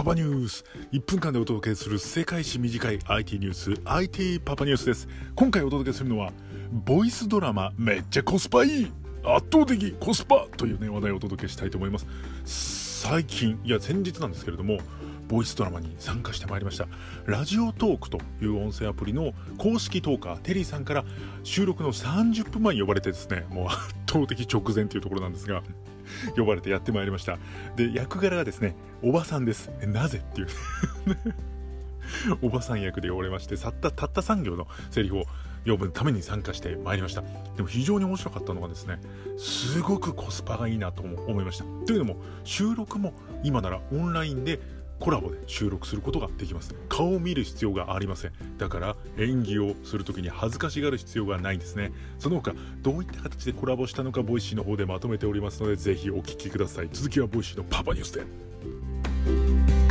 パパニュース。1分間でお届けする世界史短い IT ニュース。IT パパニュースです。今回お届けするのはボイスドラマめっちゃコスパいい。圧倒的コスパというね話題をお届けしたいと思います。最近いや先日なんですけれどもボイスドラマに参加してまいりました。ラジオトークという音声アプリの公式トーカーテリーさんから収録の30分前に呼ばれてですねもう圧倒的直前というところなんですが呼ばれてやってまいりました。で役柄がですねおばさんです。なぜっていう。おばさん役で呼ばれましてたったたった3行のセリフを読むために参加してまいりました。でも非常に面白かったのがですねすごくコスパがいいなと思いました。というのも収録も今ならオンラインでコラボで収録することができます。顔を見る必要がありません。だから演技をする時に恥ずかしがる必要がないんですね。その他どういった形でコラボしたのか Voicyの方でまとめておりますのでぜひお聴きください。続きは Voicyのパパニュースで。